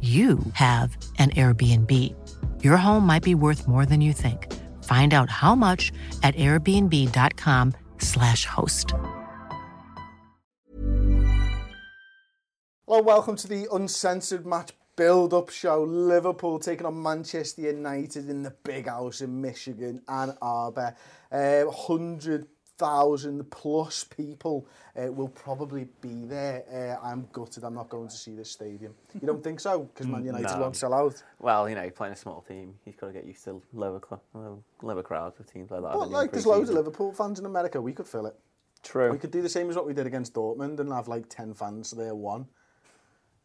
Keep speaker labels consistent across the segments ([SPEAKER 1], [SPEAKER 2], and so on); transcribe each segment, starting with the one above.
[SPEAKER 1] you have an Airbnb. Your home might be worth more than you think. Find out how much at airbnb.com/slash host.
[SPEAKER 2] Well, welcome to the uncensored match build-up show. Liverpool taking on Manchester United in the big house in Michigan, Ann Arbor. Uh, 100,000 plus people uh, will probably be there. Uh, I'm gutted I'm not going to see this stadium. You don't think so? Because Man United
[SPEAKER 3] No.
[SPEAKER 2] won't sell out.
[SPEAKER 3] Well, you know, you're playing a small team. You've got to get used to lower, cl- lower, crowds with teams like that.
[SPEAKER 2] But like, there's loads of? Liverpool fans in America. We could fill it.
[SPEAKER 3] True.
[SPEAKER 2] We could do the same as what we did against Dortmund and have like 10 fans there, one.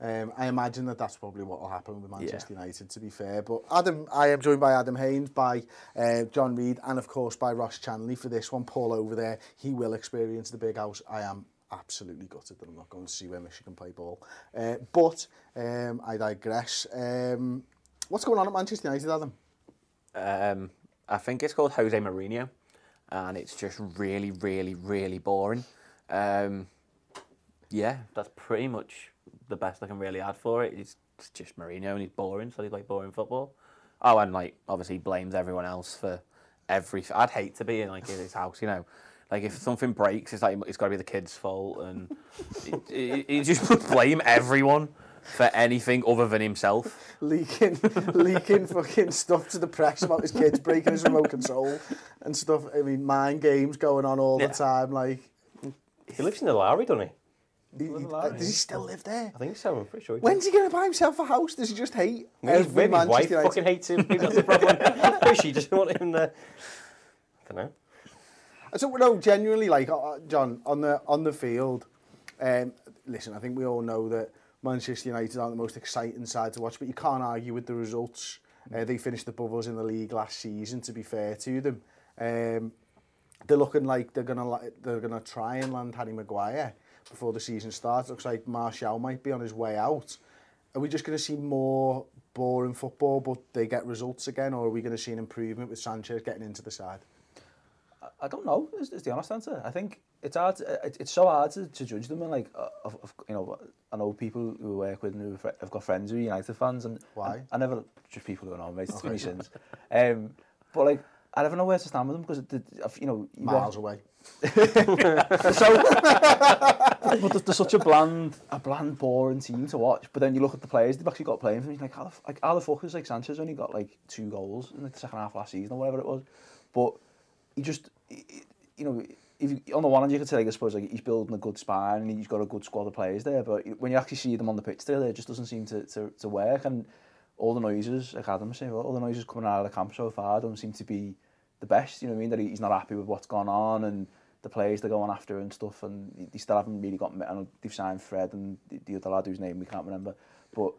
[SPEAKER 2] Um, I imagine that that's probably what will happen with Manchester United, to be fair. But Adam, I am joined by Adam Haynes, by uh, Jon Reed, and of course by Ross Chanley for this one. Paul over there, he will experience the big house. I am absolutely gutted that I'm not going to see where Michigan play ball. Uh, but um, I digress. Um, what's going on at Manchester United, Adam?
[SPEAKER 3] Um, I think it's called Jose Mourinho, and it's just really, really, really boring. Um, yeah, that's pretty much the best I can really add for it. It's, it's just Mourinho, and he's boring, so he's like boring football. Oh, and like obviously blames everyone else for everything. I'd hate to be in like in his house, you know. Like if something breaks, it's like it's got to be the kid's fault, and he, he, he just would blame everyone for anything other than himself.
[SPEAKER 2] leaking, leaking fucking stuff to the press about his kids breaking his remote control and stuff. I mean, mind games going on all
[SPEAKER 3] Yeah.
[SPEAKER 2] the time. Like,
[SPEAKER 4] He lives in the Lowry, doesn't he?
[SPEAKER 2] He, he- uh, does he still live there?
[SPEAKER 4] I think so, I'm pretty sure. he
[SPEAKER 2] When's he going to buy himself a house? Does he just hate
[SPEAKER 4] Maybe,
[SPEAKER 2] every
[SPEAKER 4] maybe his wife
[SPEAKER 2] Manchester United-
[SPEAKER 4] fucking hates him. Maybe that's the problem. maybe she doesn't want him there. I don't know.
[SPEAKER 2] So no, genuinely, like uh, Jon on the on the field. Um, listen, I think we all know that Manchester United aren't the most exciting side to watch, but you can't argue with the results. Uh, they finished above us in the league last season. To be fair to them, um, they're looking like they're gonna they're gonna try and land Harry Maguire before the season starts. Looks like Martial might be on his way out. Are we just going to see more boring football, but they get results again, or are we going to see an improvement with Sanchez getting into the side?
[SPEAKER 5] I don't know. Is, is the honest answer? I think it's hard. To, it, it's so hard to, to judge them. And like, uh, of, of, you know, I know people who work with who have got friends who are United fans, and
[SPEAKER 2] Why?
[SPEAKER 5] I, I never just people who know me. It's okay. Um, but like, I never know where to stand with them because you know, you
[SPEAKER 2] Miles away.
[SPEAKER 5] so, but they're such a bland, a bland, boring team to watch. But then you look at the players they've actually got playing for them. Like, how the, like, how the fuck is like Sanchez only got like two goals in like, the second half last season or whatever it was? But he just, he, you know, if you, on the one hand you could say, like, I suppose like he's building a good spine and he's got a good squad of players there. But when you actually see them on the pitch, there, it just doesn't seem to, to, to work. And all the noises, like Adam was saying, all the noises coming out of the camp so far don't seem to be the best. You know what I mean? That he's not happy with what's gone on and the players they're going after and stuff, and they still haven't really got. I know they've signed Fred and the other lad whose name we can't remember, but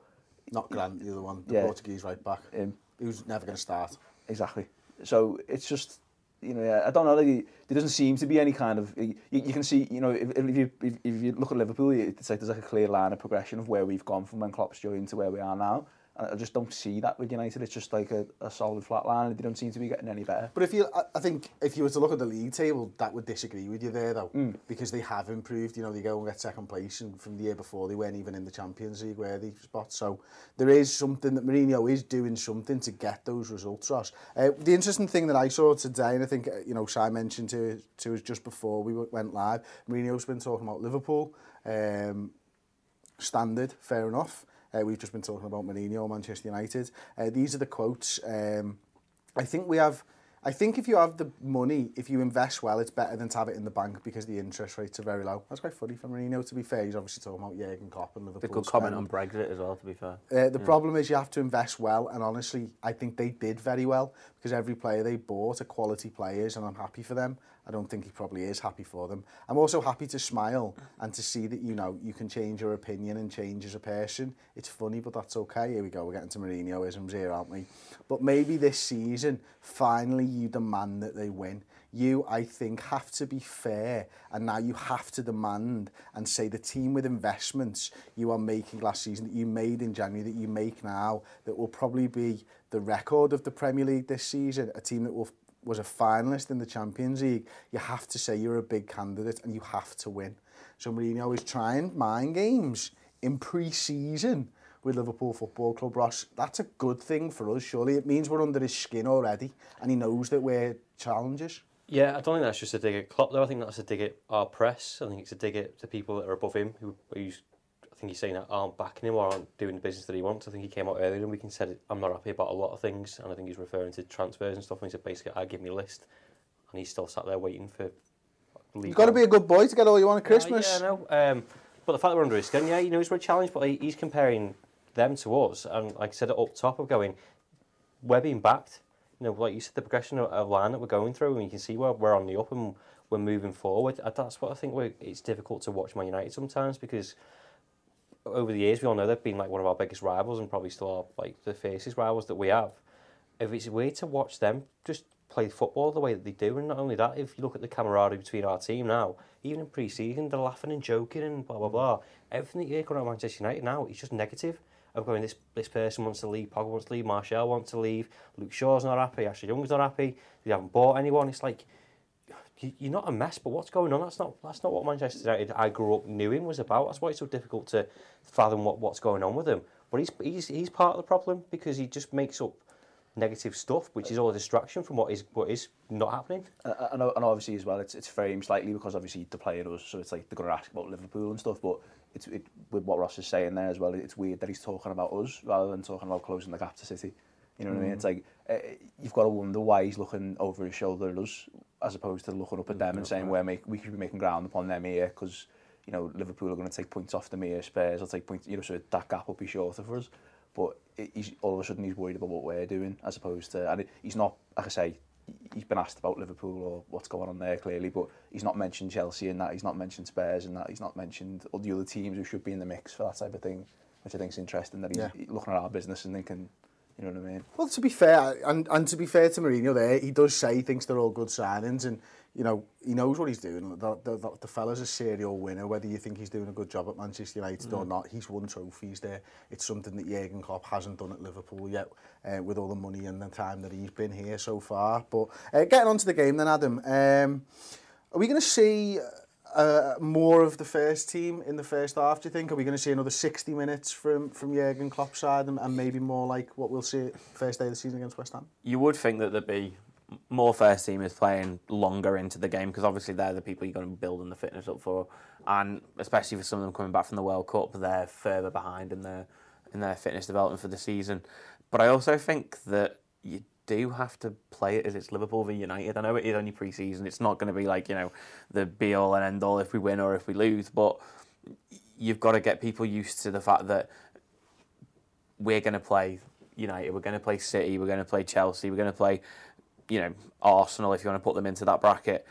[SPEAKER 2] not Grant, the other one, the
[SPEAKER 5] yeah,
[SPEAKER 2] Portuguese right back,
[SPEAKER 5] um,
[SPEAKER 2] who's never going to start.
[SPEAKER 5] Exactly. So it's just you know, yeah, I don't know. Like, there doesn't seem to be any kind of. You, you can see, you know, if, if you if, if you look at Liverpool, it's like there's like a clear line of progression of where we've gone from when Klopp's joined to where we are now. I just don't see that with United. It's just like a, a solid flat line and they don't seem to be getting any better.
[SPEAKER 2] But if you, I think if you were to look at the league table, that would disagree with you there though, mm. because they have improved. You know, they go and get second place, and from the year before they weren't even in the Champions League where they spot. So there is something that Mourinho is doing something to get those results. Ross. Uh, the interesting thing that I saw today, and I think uh, you know, Si mentioned to to us just before we went live, Mourinho's been talking about Liverpool. Um, standard, fair enough. Uh, we've just been talking about Mourinho, Manchester United. Uh, these are the quotes. Um, I think we have. I think if you have the money, if you invest well, it's better than to have it in the bank because the interest rates are very low. That's quite funny for Mourinho. To be fair, he's obviously talking about Jurgen Klopp and Liverpool.
[SPEAKER 3] A good comment
[SPEAKER 2] spend.
[SPEAKER 3] on Brexit as well, to be fair.
[SPEAKER 2] Uh, the problem is you have to invest well, and honestly, I think they did very well because every player they bought are quality players, and I'm happy for them. I don't think he probably is happy for them. I'm also happy to smile and to see that you know you can change your opinion and change as a person. It's funny, but that's okay. Here we go. We're getting to Mourinhoisms here, aren't we? But maybe this season, finally, you demand that they win. You, I think, have to be fair, and now you have to demand and say the team with investments you are making last season that you made in January, that you make now, that will probably be the record of the Premier League this season, a team that will was a finalist in the Champions League, you have to say you're a big candidate and you have to win. So Mourinho is trying mind games in pre-season with Liverpool Football Club. Ross, that's a good thing for us, surely. It means we're under his skin already and he knows that we're challengers.
[SPEAKER 4] Yeah, I don't think that's just a dig at Klopp though. I think that's a dig at our press. I think it's a dig at the people that are above him who who's think he's saying that aren't backing him or aren't doing the business that he wants. I think he came out earlier and we can said I'm not happy about a lot of things and I think he's referring to transfers and stuff and he said basically I give me a list and he's still sat there waiting for
[SPEAKER 2] You've got to be a good boy to get all you want at Christmas.
[SPEAKER 4] Yeah, I know. Um, but the fact that we're under his skin, yeah, he knows we're a challenge, but he, he's comparing them to us. And like I said, up top of going, we're being backed. You know, like you said, the progression of, of line that we're going through, and you can see where we're on the up and we're moving forward. That's what I think we're, it's difficult to watch Man United sometimes because over the years we all know they've been like one of our biggest rivals and probably still are like the fiercest rivals that we have. If it's way to watch them just play football the way that they do, and not only that, if you look at the camaraderie between our team now, even in pre-season, they're laughing and joking and blah blah blah. Everything that you're going at Manchester United now is just negative. Of going, this this person wants to leave, Pogba wants to leave, Martial wants to leave, Luke Shaw's not happy, Ashley Young's not happy. They haven't bought anyone. It's like you- you're not a mess, but what's going on? That's not that's not what Manchester United I grew up knew him was about. That's why it's so difficult to fathom what, what's going on with him. But he's he's he's part of the problem because he just makes up negative stuff, which is all a distraction from what is what is not happening.
[SPEAKER 5] Uh, uh, and, and, and obviously as well, it's it's framed slightly because obviously the player does, so it's like they're going to ask about Liverpool and stuff. But it's it, with what Ross is saying there as well. It's weird that he's talking about us rather than talking about closing the gap to City. You know what I mean? Mm. It's like uh, you've got to wonder why he's looking over his shoulder at us as opposed to looking up at mm, them and saying, where we're make, we could be making ground upon them here because, you know, Liverpool are going to take points off them here, Spurs will take points, you know, so that gap will be shorter for us. But it, he's, all of a sudden he's worried about what we're doing as opposed to, and it, he's not, like I say, he's been asked about Liverpool or what's going on there clearly, but he's not mentioned Chelsea in that, he's not mentioned Spurs in that, he's not mentioned all the other teams who should be in the mix for that type of thing, which I think is interesting that he's
[SPEAKER 2] yeah.
[SPEAKER 5] looking at our business and thinking, You know what I mean?
[SPEAKER 2] Well, to be fair, and, and to be fair to Mourinho there, he does say he thinks they're all good signings and, you know, he knows what he's doing. The, the, the, the fella's a serial winner, whether you think he's doing a good job at Manchester United mm. or not. He's won trophies there. It's something that Jurgen Klopp hasn't done at Liverpool yet uh, with all the money and the time that he's been here so far. But uh, getting on to the game then, Adam. Um, are we going to see... Uh, Uh, more of the first team in the first half, do you think? Are we going to see another 60 minutes from, from Jurgen Klopp's side and, and maybe more like what we'll see first day of the season against West Ham?
[SPEAKER 3] You would think that there'd be more first teamers playing longer into the game because obviously they're the people you're going to be building the fitness up for, and especially for some of them coming back from the World Cup, they're further behind in their in their fitness development for the season. But I also think that you do have to play it as it's Liverpool v United. I know it is only pre-season; it's not going to be like you know the be all and end all if we win or if we lose, but you've got to get people used to the fact that we're going to play United, we're going to play City, we're going to play Chelsea, we're going to play, you know, Arsenal if you want to put them into that bracket.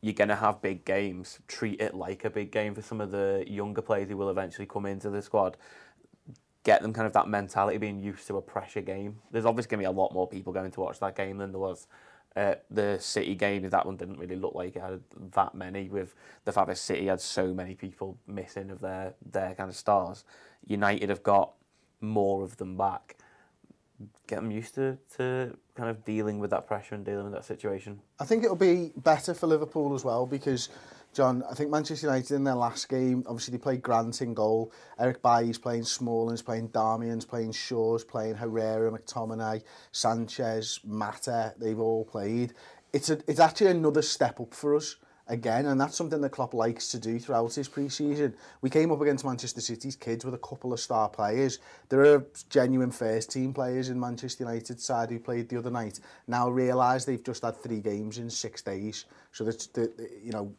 [SPEAKER 3] You're going to have big games. Treat it like a big game for some of the younger players who will eventually come into the squad. Get them kind of that mentality, being used to a pressure game. There's obviously going to be a lot more people going to watch that game than there was uh, the City game. That one didn't really look like it had that many. With the fact that City had so many people missing of their their kind of stars, United have got more of them back. get them used to, to kind of dealing with that pressure and dealing with that situation.
[SPEAKER 2] I think it'll be better for Liverpool as well because, Jon, I think Manchester United in their last game, obviously they played Grant in goal, Eric Bailly's playing Smalling's playing Darmian's playing Shaw's playing Herrera, McTominay, Sanchez, Mata, they've all played. It's, a, it's actually another step up for us again, and that's something that Klopp likes to do throughout his pre-season. We came up against Manchester City's kids with a couple of star players. There are genuine first team players in Manchester United side who played the other night. Now realise they've just had three games in six days, so that's the, you know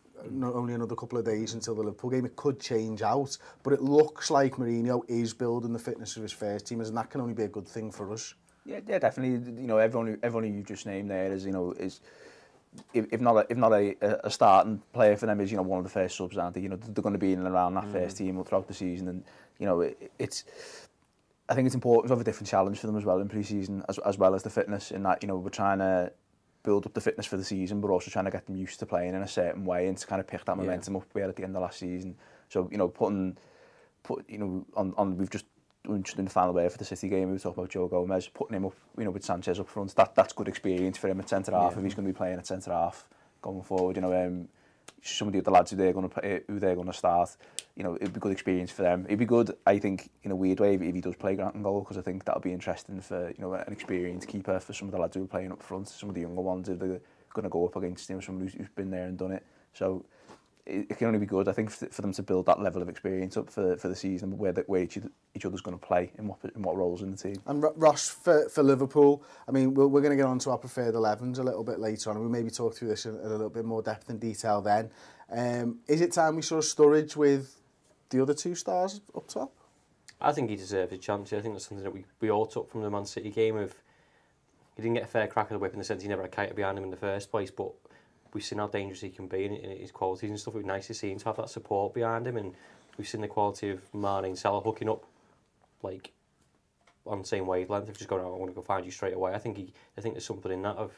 [SPEAKER 2] only another couple of days until the Liverpool game. It could change out, but it looks like Mourinho is building the fitness of his first team, and that can only be a good thing for us.
[SPEAKER 5] Yeah, yeah, definitely. You know, everyone, everyone you just named there is, you know, is if, if not a, if not a, a starting player for them is you know one of the first subs aren't they you know they're going to be in and around that first mm. team throughout the season and you know it, it's I think it's important to have a different challenge for them as well in pre-season as, as well as the fitness in that you know we're trying to build up the fitness for the season, but also trying to get them used to playing in a certain way and to kind of pick that momentum yeah. up we had at the end of last season. So, you know, putting, put, you know, on, on we've just just in the final way for the City game, we were talking about Joe Gomez, putting him up, you know, with Sanchez up front, that, that's good experience for him at centre-half, yeah. if he's going to be playing at centre-half going forward, you know, um, somebody the lads who they're going to who they're going to start. You know, it'd be good experience for them. It'd be good, I think, in a weird way if, if he does play Grant and goal because I think that'll be interesting for you know an experienced keeper for some of the lads who are playing up front, some of the younger ones if they're going to go up against him, someone who's, who's been there and done it. So it can only be good. I think for them to build that level of experience up for for the season, where that where each, each other's going to play in what in what roles in the team.
[SPEAKER 2] And Ross for, for Liverpool, I mean, we're, we're going to get on to our preferred 11s a little bit later on. We maybe talk through this in, in a little bit more depth and detail then. Um, is it time we saw Sturridge with the other two stars up top?
[SPEAKER 4] I think he deserves a chance. I think that's something that we, we all took from the Man City game of he didn't get a fair crack of the whip in the sense he never had Keita behind him in the first place, but we've seen how dangerous he can be and, his qualities and stuff. It was nice to see him to have that support behind him, and we've seen the quality of Mane and Salah hooking up like on the same wavelength of just going, oh, I want to go find you straight away. I think he, I think there's something in that of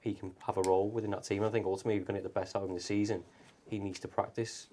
[SPEAKER 4] he can have a role within that team. I think ultimately, if we're going to get the best out of him this season, he needs to practice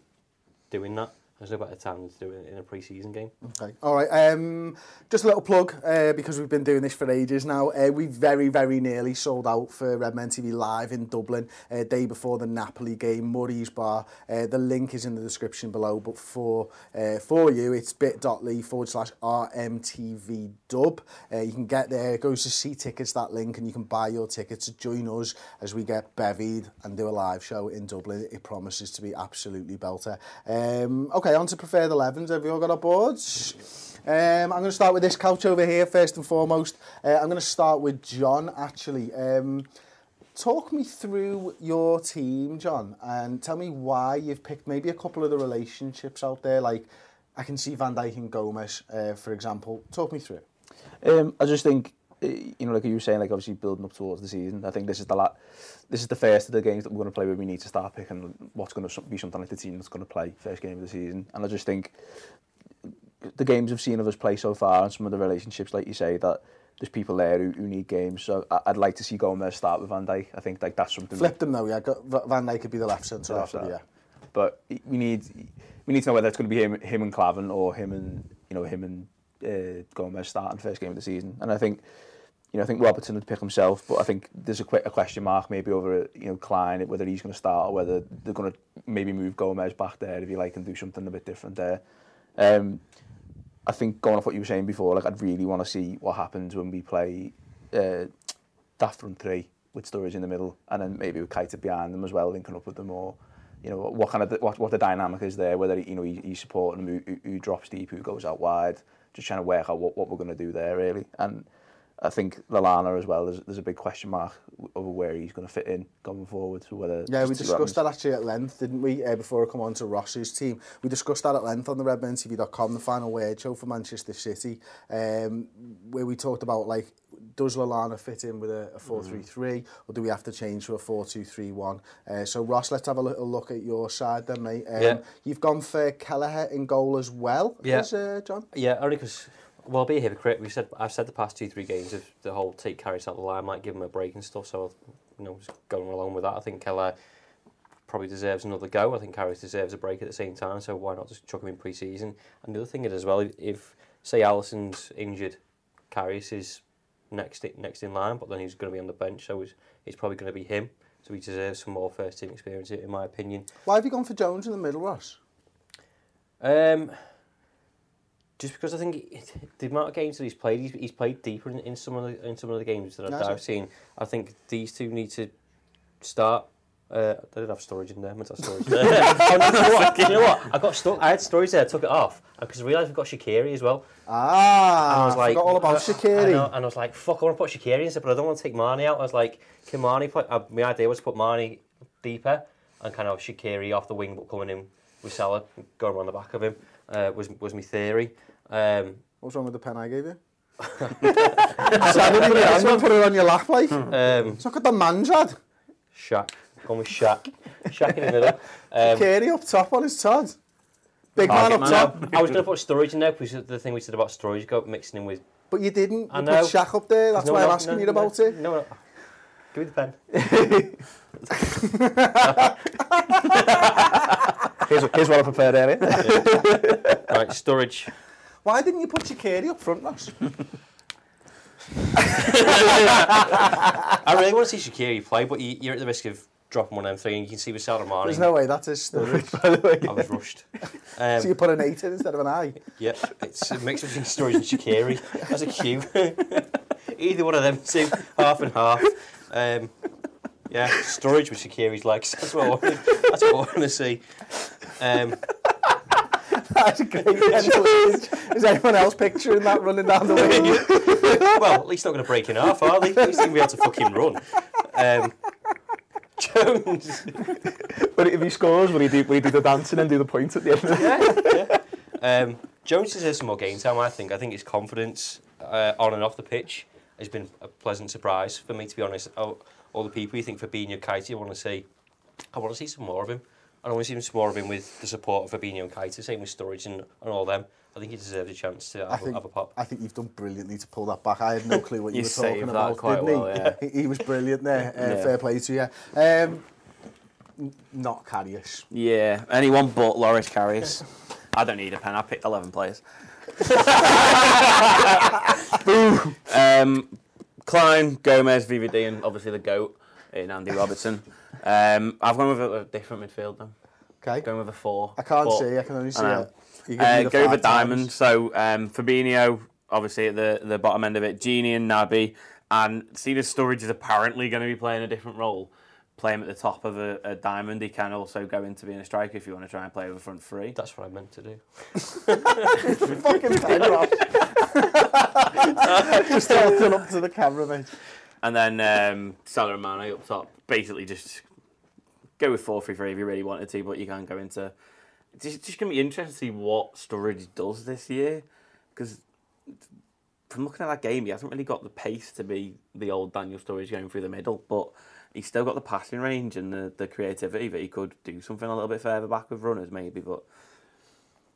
[SPEAKER 4] doing that. There's no better time to do it in a pre-season game.
[SPEAKER 2] Okay. All right. Um, just a little plug uh, because we've been doing this for ages now. Uh, we very, very nearly sold out for Redmen TV live in Dublin, uh, day before the Napoli game, Murray's Bar. Uh, the link is in the description below, but for uh, for you, it's bit.ly forward slash RMTV dub. Uh, you can get there. Goes to see tickets, that link, and you can buy your tickets to join us as we get bevied and do a live show in Dublin. It promises to be absolutely belter. Um, okay, on to preferred 11s. Have you all got our boards? Um, I'm going to start with this couch over here first and foremost. Uh, I'm going to start with Jon, actually. Um, talk me through your team, Jon, and tell me why you've picked maybe a couple of the relationships out there. Like, I can see Van Dijk and Gomez, uh, for example. Talk me through.
[SPEAKER 5] Um, I just think, you know, like you were saying, like obviously building up towards the season. I think this is the la- this is the first of the games that we're going to play where we need to start picking what's going to be something like the team that's going to play first game of the season. And I just think the games I've seen of us play so far and some of the relationships, like you say, that there's people there who, who need games. So I, I'd like to see Gomez start with Van Dijk. I think like that's something.
[SPEAKER 2] Flip them though, yeah. Van Dijk could be the left centre after, yeah.
[SPEAKER 5] but we need we need to know whether it's going to be him, him and Klavan or him and you know him and uh, Gomez starting first game of the season. And I think you know, I think Robertson would pick himself, but I think there's a, a question mark maybe over you know Klein whether he's going to start or whether they're going to maybe move Gomez back there if you like and do something a bit different there. Um, I think going off what you were saying before, like I'd really want to see what happens when we play uh, that front three with Sturridge in the middle and then maybe with Keita behind them as well, linking up with them or you know what kind of what what the dynamic is there, whether you know he, he's supporting them, who, who, who drops deep, who goes out wide, just trying to work out what, what we're going to do there really and. I think Lallana as well. There's, there's a big question mark over where he's going to fit in going forward. So whether
[SPEAKER 2] Yeah, we
[SPEAKER 5] just see what
[SPEAKER 2] discussed that actually at length, didn't we? Uh, before I come on to Ross's team, we discussed that at length on the RedmenTV.com, the final word show for Manchester City, um, where we talked about like, does Lallana fit in with a, a 4-3-3, or do we have to change to a 4-2-3-1? Uh, so Ross, let's have a little look at your side then, mate. Um,
[SPEAKER 4] Yeah.
[SPEAKER 2] You've gone for Kelleher in goal as well,
[SPEAKER 4] Yeah.
[SPEAKER 2] uh, Jon.
[SPEAKER 4] Yeah, only because well, be a hypocrite. We said I've said the past two three games of the whole take carries out the line might give him a break and stuff. So you know, just going along with that, I think Keller probably deserves another go. I think Carrius deserves a break at the same time. So why not just chuck him in pre-season? And the other thing is as well, if say Allison's injured, Carrius is next next in line, but then he's going to be on the bench, so it's, it's probably going to be him. So he deserves some more first team experience, in my opinion.
[SPEAKER 2] Why have you gone for Jones in the middle, Ross?
[SPEAKER 4] Um, just because I think it, the amount of games that he's played, he's, he's played deeper in, in some of the in some of the games that, that I've seen. I think these two need to start. Uh, I didn't have Sturridge in there. I have Sturridge. there. oh, no, you, know what? you know what? I got stu- I had Sturridge there. I took it off because I realised we've got Shaqiri as well.
[SPEAKER 2] Ah,
[SPEAKER 4] And I was like,
[SPEAKER 2] forgot all about
[SPEAKER 4] uh,
[SPEAKER 2] Shaqiri.
[SPEAKER 4] I and I was like, fuck, I want to put Shaqiri in, but I don't want to take Mane out. I was like, can Mane play? Uh, my idea was to put Mane deeper and kind of Shaqiri off the wing, but coming in with Salah, going around the back of him. Uh, was was my theory. Um,
[SPEAKER 2] What's wrong with the pen I gave you? Sanity, yeah, I'm going to put it on your lap, like.
[SPEAKER 4] um,
[SPEAKER 2] It's not got the manjad.
[SPEAKER 4] Shaq, going with Shaq, Shaq in the middle. Um,
[SPEAKER 2] Carey up top on his Todd. Big man
[SPEAKER 3] Target
[SPEAKER 2] up
[SPEAKER 3] man
[SPEAKER 2] top.
[SPEAKER 4] I was going to put Sturridge in there because the thing we said about Sturridge, go mixing in with.
[SPEAKER 2] But you didn't.
[SPEAKER 4] I
[SPEAKER 2] You
[SPEAKER 4] know.
[SPEAKER 2] put Shaq up there. That's
[SPEAKER 4] No,
[SPEAKER 2] why
[SPEAKER 4] no,
[SPEAKER 2] I'm asking
[SPEAKER 4] no,
[SPEAKER 2] you
[SPEAKER 4] no,
[SPEAKER 2] about it.
[SPEAKER 4] No, no. Give me the pen.
[SPEAKER 5] Here's, here's what I prepared earlier.
[SPEAKER 4] right, Sturridge.
[SPEAKER 2] Why didn't you put Shaqiri up front, Ross?
[SPEAKER 4] I really want to see Shaqiri play, but you, you're at the risk of dropping one M3 and you can see with Salah Mane.
[SPEAKER 2] There's no way that's his storage. by the way.
[SPEAKER 4] I was rushed. Um,
[SPEAKER 2] So you put an 8 in instead of an I.
[SPEAKER 4] yeah, it's a mix between Sturridge and Shaqiri. That's a queue. Either one of them two, half and half. Um, yeah, Sturridge with Shaqiri's legs. That's what I want, that's what I want to see. Um,
[SPEAKER 2] That's great mental. Is anyone else picturing that running down the wing?
[SPEAKER 4] well, at least not going to break in half, are they? At least they're going to be able to fucking run. Um, Jones.
[SPEAKER 5] But if he scores, will he do, will he do the dancing and do the point at the end?
[SPEAKER 4] yeah, yeah. Um, Jones deserves some more game time. I think. I think his confidence uh, on and off the pitch has been a pleasant surprise for me. To be honest, all, all the people you think Fabinho, Keita, I want to see. I want to see some more of him. I want to see some more of him with the support of Fabinho and Keita. Same with Sturridge and, and all them. I think he deserves a chance to
[SPEAKER 2] I
[SPEAKER 4] have,
[SPEAKER 2] think,
[SPEAKER 4] a, have a pop.
[SPEAKER 2] I think you've done brilliantly to pull that back. I had no clue what you,
[SPEAKER 3] You
[SPEAKER 2] were talking
[SPEAKER 3] that
[SPEAKER 2] about,
[SPEAKER 3] quite
[SPEAKER 2] didn't
[SPEAKER 3] well,
[SPEAKER 2] he?
[SPEAKER 3] yeah.
[SPEAKER 2] he? He was brilliant there. Uh,
[SPEAKER 3] Yeah.
[SPEAKER 2] Fair play to you. Um, n- not Karius.
[SPEAKER 3] Yeah, anyone but Loris Karius. I don't need a pen. I picked 11 players. Boo. Um, Klein, Gomez, VVD, and obviously the GOAT in Andy Robertson. Um, I've gone with a, a different midfield then.
[SPEAKER 2] Okay.
[SPEAKER 3] Going with a four.
[SPEAKER 2] I can't
[SPEAKER 3] but-
[SPEAKER 2] see. I can only see
[SPEAKER 3] I
[SPEAKER 2] it. You give me
[SPEAKER 3] Uh, go with
[SPEAKER 2] five
[SPEAKER 3] diamond.
[SPEAKER 2] times.
[SPEAKER 3] So um, Fabinho, obviously at the, the bottom end of it, Gini and Naby, and Cedar Sturridge is apparently going to be playing a different role. Play him at the top of a, a diamond. He can also go into being a striker if you want to try and play with a front three.
[SPEAKER 4] That's what I meant to do.
[SPEAKER 2] Fucking pen drop. Just tilting up to the camera, mate.
[SPEAKER 3] And then um, Salah and Mane up top. Basically, just go with 4 3 3 if you really wanted to, but you can go into. It's just, going to be interesting to see what Sturridge does this year. Because from looking at that game, he hasn't really got the pace to be the old Daniel Sturridge going through the middle, but he's still got the passing range and the, the creativity that he could do something a little bit further back with runners, maybe. But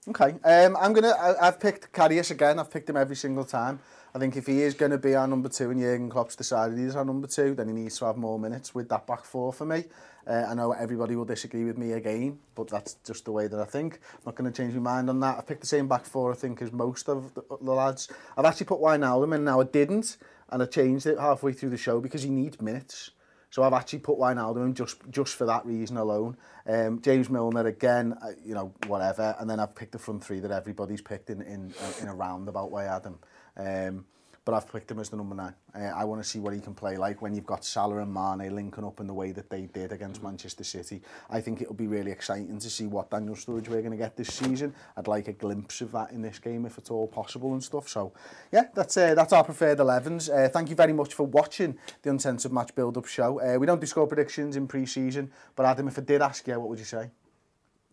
[SPEAKER 2] Okay. Um, I'm gonna. I, I've picked Karius again. I've picked him every single time. I think if he is going to be our number two and Jurgen Klopp's decided he's our number two, then he needs to have more minutes with that back four for me. Uh, I know everybody will disagree with me again, but that's just the way that I think. I'm not going to change my mind on that. I picked the same back four, I think, as most of the, the lads. I've actually put Wijnaldum in now. I didn't, and I changed it halfway through the show because he needs minutes. So I've actually put Wijnaldum in just just for that reason alone. Um, James Milner again, uh, you know, whatever. And then I've picked the front three that everybody's picked in in, in a roundabout way, Adam. Um, but I've picked him as the number nine. Uh, I want to see what he can play like when you've got Salah and Mane linking up in the way that they did against mm-hmm. Manchester City. I think it'll be really exciting to see what Daniel Sturridge we're going to get this season. I'd like a glimpse of that in this game if at all possible and stuff. So, yeah, that's uh, that's our preferred 11s. Uh, eh, thank you very much for watching the Uncensored Match Build-Up Show. Uh, we don't do score predictions in pre-season, but Adam, if I did ask you, what would you say?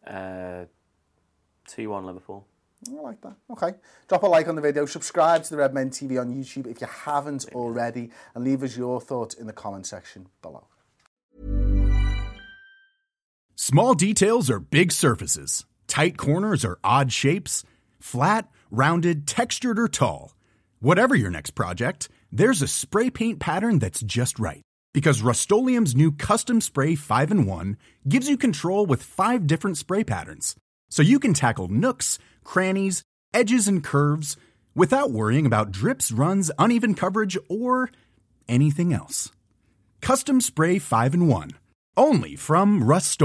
[SPEAKER 3] Uh, 2-1 Liverpool.
[SPEAKER 2] I like that. Okay. Drop a like on the video, subscribe to the Redmen TV on YouTube if you haven't already, and leave us your thoughts in the comment section below.
[SPEAKER 6] Small details are big surfaces. Tight corners are odd shapes. Flat, rounded, textured, or tall. Whatever your next project, there's a spray paint pattern that's just right. Because Rust new Custom Spray 5 in 1 gives you control with five different spray patterns. So you can tackle nooks, crannies, edges, and curves without worrying about drips, runs, uneven coverage, or anything else. Custom Spray 5 and 1. Only from Rust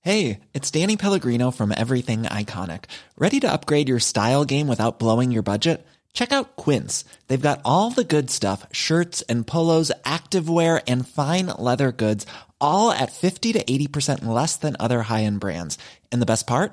[SPEAKER 7] Hey, it's Danny Pellegrino from Everything Iconic. Ready to upgrade your style game without blowing your budget? Check out Quince. They've got all the good stuff shirts and polos, activewear, and fine leather goods, all at 50 to 80% less than other high end brands. And the best part?